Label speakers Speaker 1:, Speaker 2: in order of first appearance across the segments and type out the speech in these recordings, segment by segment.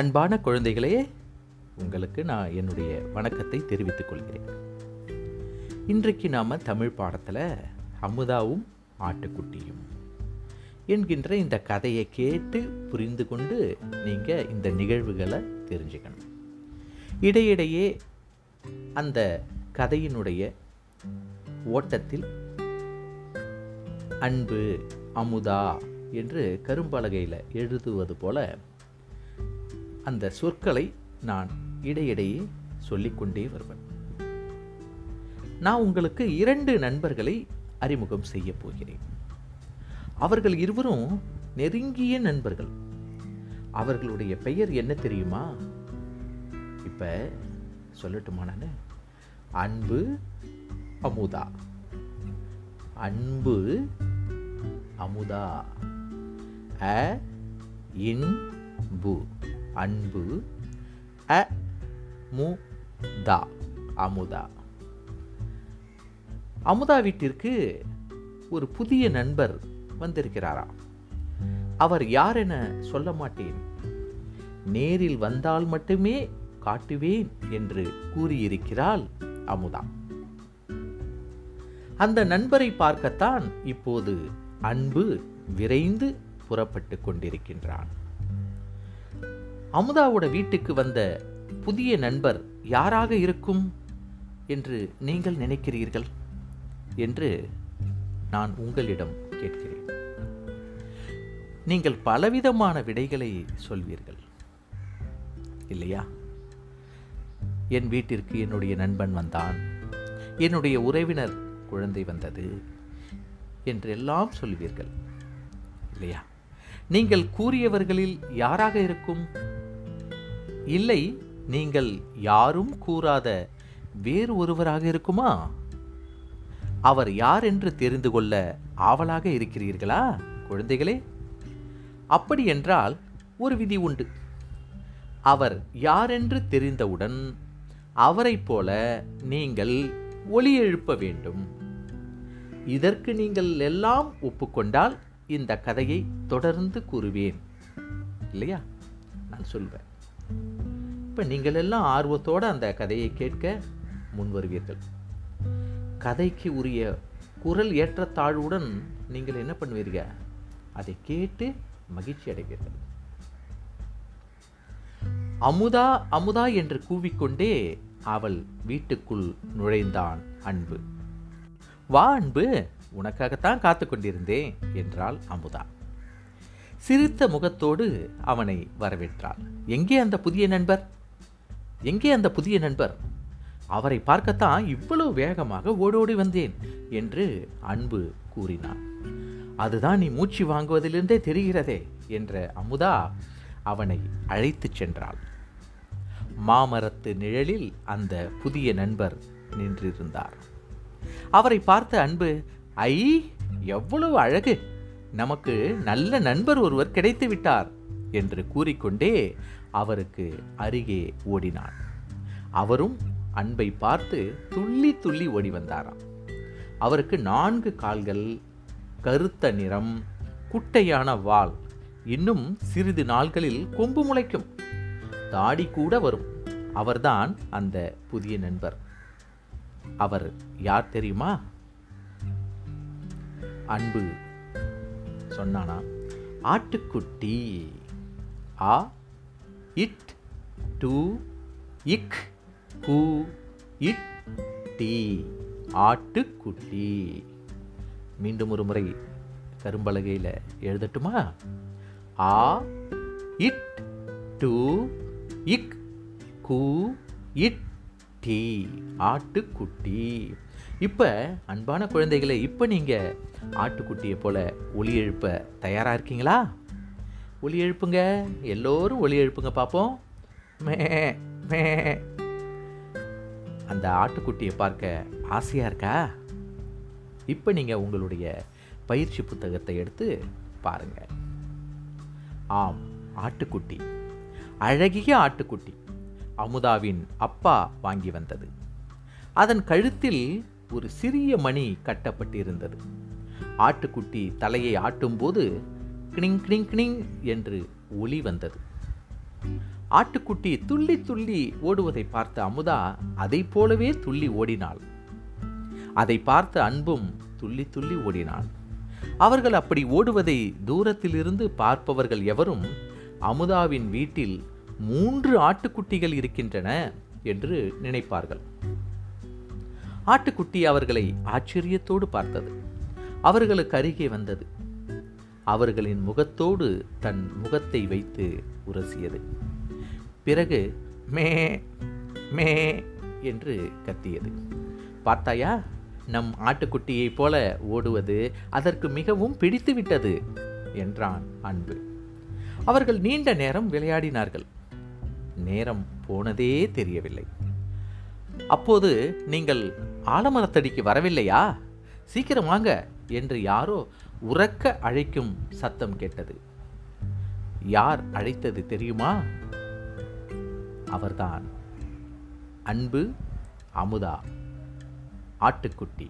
Speaker 1: அன்பான குழந்தைகளே உங்களுக்கு நான் என்னுடைய வணக்கத்தை தெரிவித்துக் கொள்கிறேன். இன்றைக்கு நாம் தமிழ் பாடத்தில் அமுதாவும் ஆட்டுக்குட்டியும் என்கின்ற இந்த கதையை கேட்டு புரிந்து கொண்டு நீங்கள் இந்த நிகழ்வுகளை தெரிஞ்சுக்கணும். இடையிடையே அந்த கதையினுடைய ஓட்டத்தில் அன்பு அமுதா என்று கரும்பலகையில் எழுதுவது போல அந்த சொற்களை நான் இடையிடையே சொல்லிக்கொண்டே வருவேன். நான் உங்களுக்கு இரண்டு நண்பர்களை அறிமுகம் செய்ய போகிறேன். அவர்கள் இருவரும் நெருங்கிய நண்பர்கள். அவர்களுடைய பெயர் என்ன தெரியுமா? இப்ப சொல்லட்டுமா நான்? அன்பு அமுதா. அன்பு அமுதா. அ இன்பு. அன்பு அ மு தா அமுதா. அமுதா வீட்டிற்கு ஒரு புதிய நண்பர் வந்திருக்கிறாராம் அவர் யார் என சொல்ல மாட்டேன். நேரில் வந்தால் மட்டுமே காட்டுவேன் என்று கூறியிருக்கிறாள் அமுதா. அந்த நண்பரை பார்க்கத்தான் இப்போது அன்பு விரைந்து புறப்பட்டு கொண்டிருக்கின்றான். அமுதாவோட வீட்டுக்கு வந்த புதிய நண்பர் யாராக இருக்கும் என்று நீங்கள் நினைக்கிறீர்கள் என்று நான் உங்களிடம் கேட்கிறேன். நீங்கள் பலவிதமான விடைகளை சொல்வீர்கள். இல்லையா? என் வீட்டிற்கு என்னுடைய நண்பன் வந்தான். என்னுடைய உறவினர் குழந்தை வந்தது என்றெல்லாம் சொல்வீர்கள். இல்லையா? நீங்கள் கூறியவர்களில் யாராக இருக்கும்? இல்லை நீங்கள் யாரும் கூறாத வேறு ஒருவராக இருக்குமா? அவர் யார் என்று தெரிந்து கொள்ள ஆவலாக இருக்கிறீர்களா குழந்தைகளே? அப்படி என்றால் ஒரு விதி உண்டு. அவர் யாரென்று தெரிந்தவுடன் அவரைப் போல நீங்கள் ஒலி எழுப்ப வேண்டும். இதற்கு நீங்கள் எல்லாம் ஒப்புக்கொண்டால் இந்த கதையை தொடர்ந்து கூறுவேன். இல்லையா? நான் சொல்வேன். இப்போ நீங்கள் எல்லாம் ஆர்வத்தோடு அந்த கதையை கேட்க முன்வருவீர்கள் கதைக்கு உரிய குரல் ஏற்றத்தாழ்வுடன் நீங்கள் என்ன பண்ணுவீர்கள்? அதை கேட்டு மகிழ்ச்சி அடைவீர்கள். அமுதா அமுதா என்று கூவிக்கொண்டே அவள் வீட்டுக்குள் நுழைந்தான் அன்பு. வா அன்பு உனக்காகத்தான் காத்து கொண்டிருந்தேன் என்றாள் அமுதா. சிரித்த முகத்தோடு அவனை வரவேற்றாள். எங்கே அந்த புதிய நண்பர்? எங்கே அந்த புதிய நண்பர்? அவரை பார்க்கத்தான் இவ்வளவு வேகமாக ஓடோடி வந்தேன் என்று அன்பு கூறினான் அதுதான் நீ மூச்சு வாங்குவதிலிருந்தே தெரிகிறதே என்ற அமுதா அவனை அழைத்துச் சென்றாள். மாமரத்து நிழலில் அந்த புதிய நண்பர் நின்றிருந்தார். அவரை பார்த்த அன்பு ஐ எவ்வளவு அழகு! நமக்கு நல்ல நண்பர் ஒருவர் கிடைத்து விட்டார் என்று கூறிக்கொண்டே அவருக்கு அருகே ஓடினான். அவரும் அன்பை பார்த்து துள்ளி துள்ளி ஓடி வந்தாராம். அவருக்கு நான்கு கால்கள் கருத்த நிறம் குட்டையான வால் இன்னும் சிறிது நாள்களில் கொம்பு முளைக்கும். தாடி கூட வரும். அவர்தான் அந்த புதிய நண்பர். அவர் யார் தெரியுமா? அன்பு சொன்னானா? ஆட்டுக்குட்டி. ஆ இட் டூ இக் ஹூ இட் டீ. ஆட்டுக்குட்டி. மீண்டும் ஒரு முறை கரும்பலகையில் எழுதட்டுமா? ஆ இட் டூ இக் கு இட் டீ. ஆட்டுக்குட்டி. இப்போ அன்பான குழந்தைகளை இப்போ நீங்கள் ஆட்டுக்குட்டியை போல் ஒலி எழுப்ப தயாராக இருக்கீங்களா? ஒலி எழுப்புங்க. எல்லோரும் ஒலி எழுப்புங்க பார்ப்போம் மே மே. அந்த ஆட்டுக்குட்டியை பார்க்க ஆசையாக இருக்கா? இப்போ நீங்கள் உங்களுடைய பயிற்சி புத்தகத்தை எடுத்து பாருங்கள் ஆம் ஆட்டுக்குட்டி. அழகிய ஆட்டுக்குட்டி. அமுதாவின் அப்பா வாங்கி வந்தது. அதன் கழுத்தில் ஒரு சிறிய மணி கட்டப்பட்டிருந்தது. ஆட்டுக்குட்டி தலையை ஆட்டும்போது கிணிங் கிணிங் கிணிங் என்று ஒளி வந்தது. ஆட்டுக்குட்டி துள்ளி துள்ளி ஓடுவதை பார்த்த அமுதா அதை போலவே துள்ளி ஓடினாள். அதை பார்த்த அன்பும் துள்ளி துள்ளி ஓடினாள். அவர்கள் அப்படி ஓடுவதை தூரத்திலிருந்து பார்ப்பவர்கள் எவரும் அமுதாவின் வீட்டில் மூன்று ஆட்டுக்குட்டிகள் இருக்கின்றன என்று நினைப்பார்கள். ஆட்டுக்குட்டி அவர்களை ஆச்சரியத்தோடு பார்த்தது. அவர்களுக்கு அருகே வந்தது. அவர்களின் முகத்தோடு தன் முகத்தை வைத்து உரசியது. பிறகு மே மே என்று கத்தியது. பார்த்தாயா நம் ஆட்டுக்குட்டியைப் போல ஓடுவது அதற்கு மிகவும் பிடித்துவிட்டது என்றான் அன்பு. அவர்கள் நீண்ட நேரம் விளையாடினார்கள். நேரம் போனதே தெரியவில்லை. அப்போது நீங்கள் ஆலமரத்தடிக்கு வரவில்லையா? சீக்கிரம் வாங்க என்று யாரோ உறக்க அழைக்கும் சத்தம் கேட்டது. யார் அழைத்தது தெரியுமா? அவர்தான். அன்பு அமுதா ஆட்டுக்குட்டி.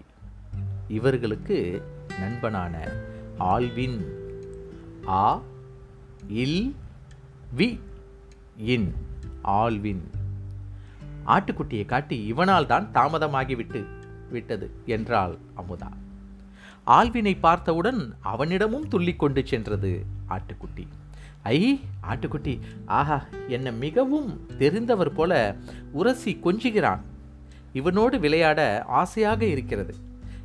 Speaker 1: இவர்களுக்கு நண்பனான Alvin ah will we in Alvin. ஆட்டுக்குட்டியை காட்டி இவனால் தான் தாமதமாகிவிட்டு விட்டது என்றாள் அமுதா. ஆல்வினை பார்த்தவுடன் அவனிடமும் துள்ளி கொண்டு சென்றது ஆட்டுக்குட்டி. ஐ ஆட்டுக்குட்டி ஆஹா என்னை மிகவும் தெரிந்தவர் போல உரசி கொஞ்சுகிறான். இவனோடு விளையாட ஆசையாக இருக்கிறது.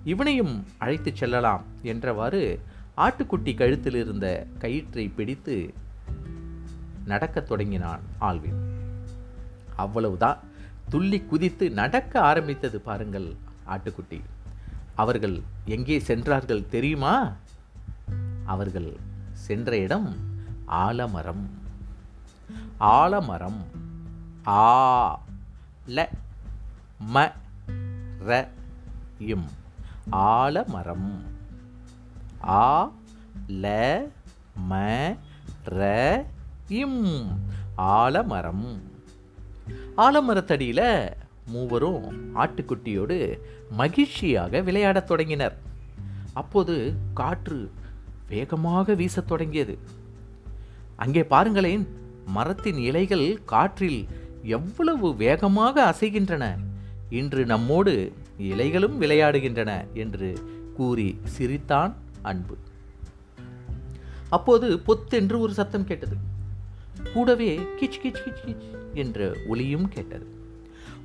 Speaker 1: இவனையும் அழைத்துச் செல்லலாம் என்றவாறு ஆட்டுக்குட்டி கழுத்தில் இருந்த கயிற்றை பிடித்து நடக்கத் தொடங்கினான் ஆல்வின். அவ்வளவுதான். துள்ளி குதித்து நடக்க ஆரம்பித்தது பாருங்கள் ஆட்டுக்குட்டி. அவர்கள் எங்கே சென்றார்கள் தெரியுமா? அவர்கள் சென்ற இடம் ஆலமரம். ஆலமரம். ஆ ல ம ர இம் ஆலமரம். ஆ ல ம ர இம் ஆலமரம். ஆலமரத்தடியில் மூவரும் ஆட்டுக்குட்டியோடு மகிழ்ச்சியாக விளையாடத் தொடங்கினர். அப்போது காற்று வேகமாக வீசத் தொடங்கியது. அங்கே பாருங்களேன் மரத்தின் இலைகள் காற்றில் எவ்வளவு வேகமாக அசைகின்றன. இன்று நம்மோடு இலைகளும் விளையாடுகின்றன என்று கூறி சிரித்தான் அன்பு. அப்போது பொத்தென்று ஒரு சத்தம் கேட்டது. கூடவே கிச் கிச் கிச் கிச். என்ற ஒலியும் கேட்டது.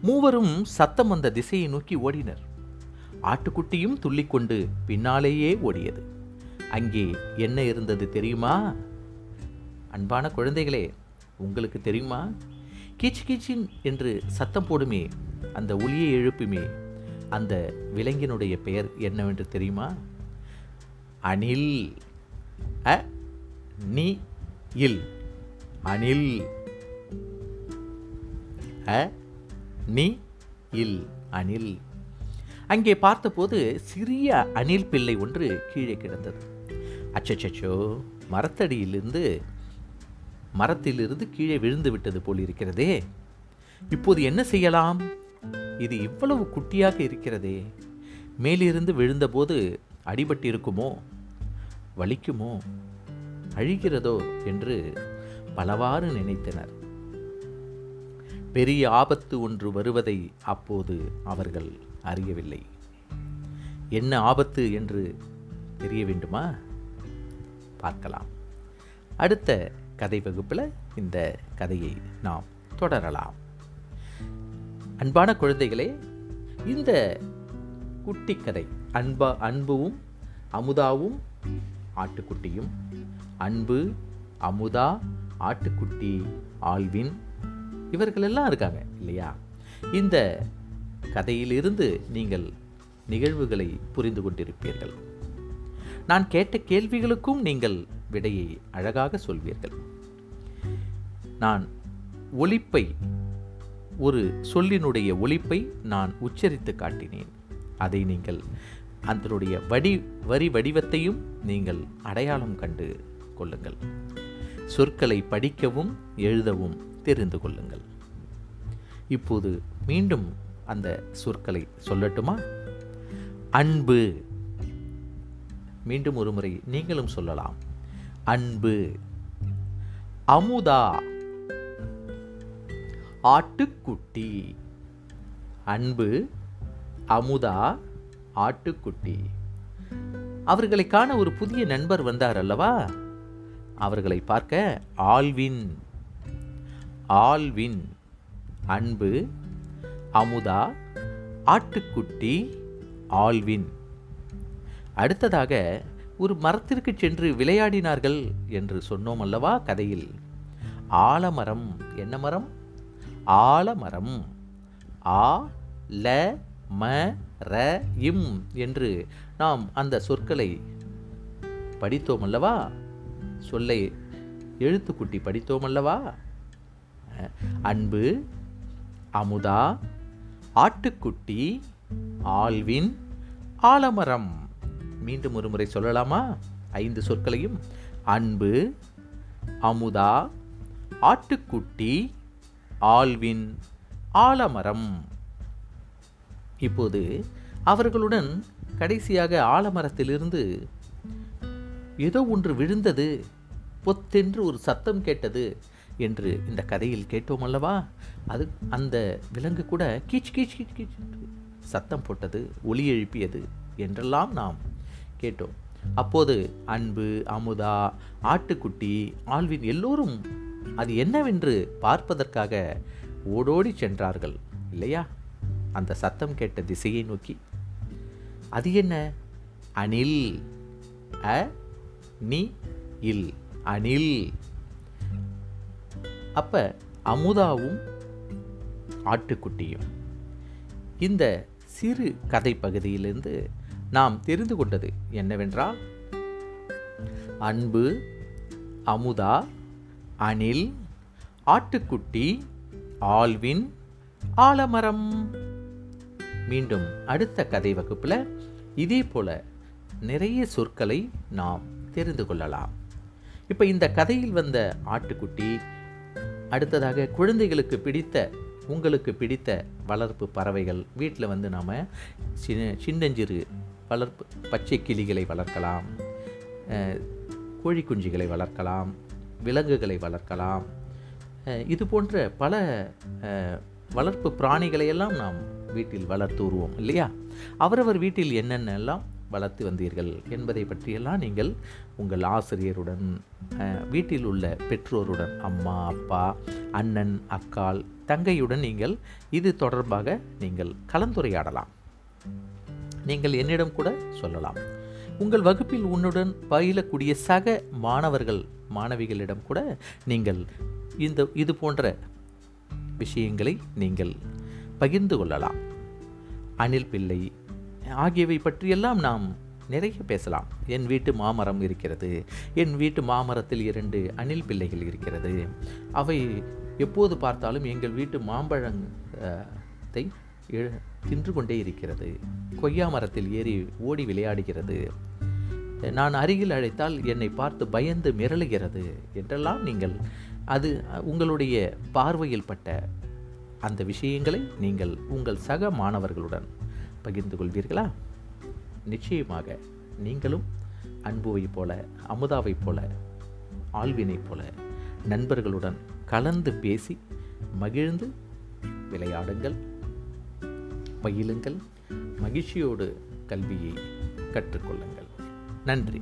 Speaker 1: மூவரும் சத்தம் வந்த திசையை நோக்கி ஓடினர். ஆட்டுக்குட்டியும் துள்ளிக்கொண்டு பின்னாலேயே ஓடியது. அங்கே என்ன இருந்தது தெரியுமா? அன்பான குழந்தைகளே உங்களுக்கு தெரியுமா? கீச் கீச்சின் என்று சத்தம் போடுமே அந்த ஒலியை எழுப்புமே அந்த விலங்கினுடைய பெயர் என்னவென்று தெரியுமா? அணில். அ? நீ இல். அணில். அ நி இல் அணில். அங்கே பார்த்தபோது சிறிய அணில் பிள்ளை ஒன்று கீழே கிடந்தது. அச்சச்சோ மரத்தடியிலிருந்து மரத்திலிருந்து கீழே விழுந்து விட்டது போல் இருக்கிறதே. இப்போது என்ன செய்யலாம்? இது இவ்வளவு குட்டியாக இருக்கிறதே. மேலிருந்து விழுந்தபோது அடிபட்டிருக்குமோ? வலிக்குமோ? அழிகிறதோ? என்று பலவாறு நினைத்தனர். பெரிய ஆபத்து ஒன்று வருவதை அப்போது அவர்கள் அறியவில்லை. என்ன ஆபத்து என்று தெரிய வேண்டுமா? பார்க்கலாம். அடுத்த கதை வகுப்பில் இந்த கதையை நாம் தொடரலாம். அன்பான குழந்தைகளே இந்த குட்டி கதை அன்பா அன்புவும் அமுதாவும் ஆட்டுக்குட்டியும் அன்பு அமுதா ஆட்டுக்குட்டி ஆல்வின் இவர்கள் எல்லாம் இருக்காங்க இல்லையா? இந்த கதையிலிருந்து நீங்கள் நிகழ்வுகளை புரிந்து கொண்டிருப்பீர்கள். நான் கேட்ட கேள்விகளுக்கும் நீங்கள் விடையை அழகாக சொல்வீர்கள். நான் ஒலிப்பை ஒரு சொல்லினுடைய ஒலிப்பை நான் உச்சரித்து காட்டினேன். அதை நீங்கள் அதனுடைய வடி வரி வடிவத்தையும் நீங்கள் அடையாளம் கண்டு கொள்ளுங்கள். சொற்களை படிக்கவும் எழுதவும் தெரிந்து கொள்ளுங்கள். இப்போது மீண்டும் அந்த சொற்களை சொல்லட்டுமா? அன்பு. மீண்டும் ஒரு முறை நீங்களும் சொல்லலாம். அன்பு. அமுதா. ஆட்டுக்குட்டி. அன்பு. அமுதா. ஆட்டுக்குட்டி. அவர்களை காண ஒரு புதிய நண்பர் வந்தார் அல்லவா? அவர்களை பார்க்க ஆல்வின் ஆல்வின் அன்பு அமுதா ஆட்டுக்குட்டி ஆல்வின் அடுத்ததாக ஒரு மரத்திற்கு சென்று விளையாடினார்கள் என்று சொன்னோம் அல்லவா கதையில்? ஆலமரம் என்ன மரம்? ஆலமரம். ஆ ல ம ர இம் என்று நாம் அந்த சொற்களை படித்தோம் அல்லவா? சொல்லை எழுத்துக்குட்டி படித்தோம் அல்லவா? அன்பு அமுதா ஆட்டுக்குட்டி ஆல்வின் ஆலமரம். மீண்டும் ஒரு முறை சொல்லலாமா? ஐந்து சொற்களையும். அன்பு அமுதா ஆட்டுக்குட்டி ஆல்வின் ஆலமரம். இப்போது அவர்களுடன் கடைசியாக ஆலமரத்திலிருந்து ஏதோ ஒன்று விழுந்தது பொத்தென்று ஒரு சத்தம் கேட்டது. என்று இந்த கதையில் கேட்டோம் அல்லவா? அது அந்த விலங்கு கூட கீச் கீச் கீச் கீச் என்று சத்தம் போட்டது ஒலி எழுப்பியது என்றெல்லாம் நாம் கேட்டோம். அப்போது அன்பு அமுதா ஆட்டுக்குட்டி ஆழ்வின் எல்லோரும் அது என்னவென்று பார்ப்பதற்காக ஓடோடி சென்றார்கள் இல்லையா? அந்த சத்தம் கேட்ட திசையை நோக்கி அது என்ன? அணில். அ? நீ? இல். அணில். அப்போ அமுதாவும் ஆட்டுக்குட்டியும். இந்த சிறு கதை பகுதியிலிருந்து நாம் தெரிந்து கொண்டது என்னவென்றால் அன்பு அமுதா அணில் ஆட்டுக்குட்டி ஆல்வின் ஆலமரம். மீண்டும் அடுத்த கதை வகுப்பில் இதே போல நிறைய சொற்களை நாம் தெரிந்து கொள்ளலாம். இப்போ இந்த கதையில் வந்த ஆட்டுக்குட்டி அடுத்ததாக குழந்தைகளுக்கு பிடித்த உங்களுக்கு பிடித்த வளர்ப்பு பறவைகள். வீட்டில் வந்து நாம் சின்ன சின்னஞ்சிறு வளர்ப்பு பச்சை கிளிகளை வளர்க்கலாம். கோழி குஞ்சுகளை வளர்க்கலாம். விலங்குகளை வளர்க்கலாம். இது போன்ற பல வளர்ப்பு பிராணிகளை எல்லாம் நாம் வீட்டில் வளர்த்து வருவோம் இல்லையா? அவரவர் வீட்டில் என்னென்னலாம் வளர்த்து வந்தீர்கள் என்பதை பற்றியெல்லாம் நீங்கள் உங்கள் ஆசிரியருடன் வீட்டில் உள்ள பெற்றோருடன் அம்மா அப்பா அண்ணன் அக்கால் தங்கையுடன் நீங்கள் இது தொடர்பாக நீங்கள் கலந்துரையாடலாம். நீங்கள் என்னிடம் கூட சொல்லலாம். உங்கள் வகுப்பில் உன்னுடன் பயிலக்கூடிய சக மாணவர்கள் மாணவிகளிடம் கூட நீங்கள் இந்த இது போன்ற விஷயங்களை நீங்கள் பகிர்ந்து கொள்ளலாம். அணில் பிள்ளை ஆகியவை பற்றியெல்லாம் நாம் நிறைய பேசலாம். என் வீட்டு மாமரம் இருக்கிறது என் வீட்டு மாமரத்தில் இரண்டு அணில் பிள்ளைகள் இருக்கிறது. அவை எப்போது பார்த்தாலும் எங்கள் வீட்டு மாம்பழத்தை தின்று கொண்டே இருக்கிறது. கொய்யா மரத்தில் ஏறி ஓடி விளையாடுகிறது. நான் அருகில் அழைத்தால் என்னை பார்த்து பயந்து மிரளுகிறது என்றெல்லாம் நீங்கள் அது உங்களுடைய பார்வையில் பட்ட அந்த விஷயங்களை நீங்கள் உங்கள் சக மாணவர்களுடன் பகிர்ந்து கொள்வீர்களா நிச்சயமாக நீங்களும் அன்புவைப் போல அமுதாவைப் போல ஆழ்வினைப் போல நண்பர்களுடன் கலந்து பேசி மகிழ்ந்து விளையாடுங்கள் மகிழுங்கள் மகிழ்ச்சியோடு கல்வியை கற்றுக்கொள்ளுங்கள். நன்றி.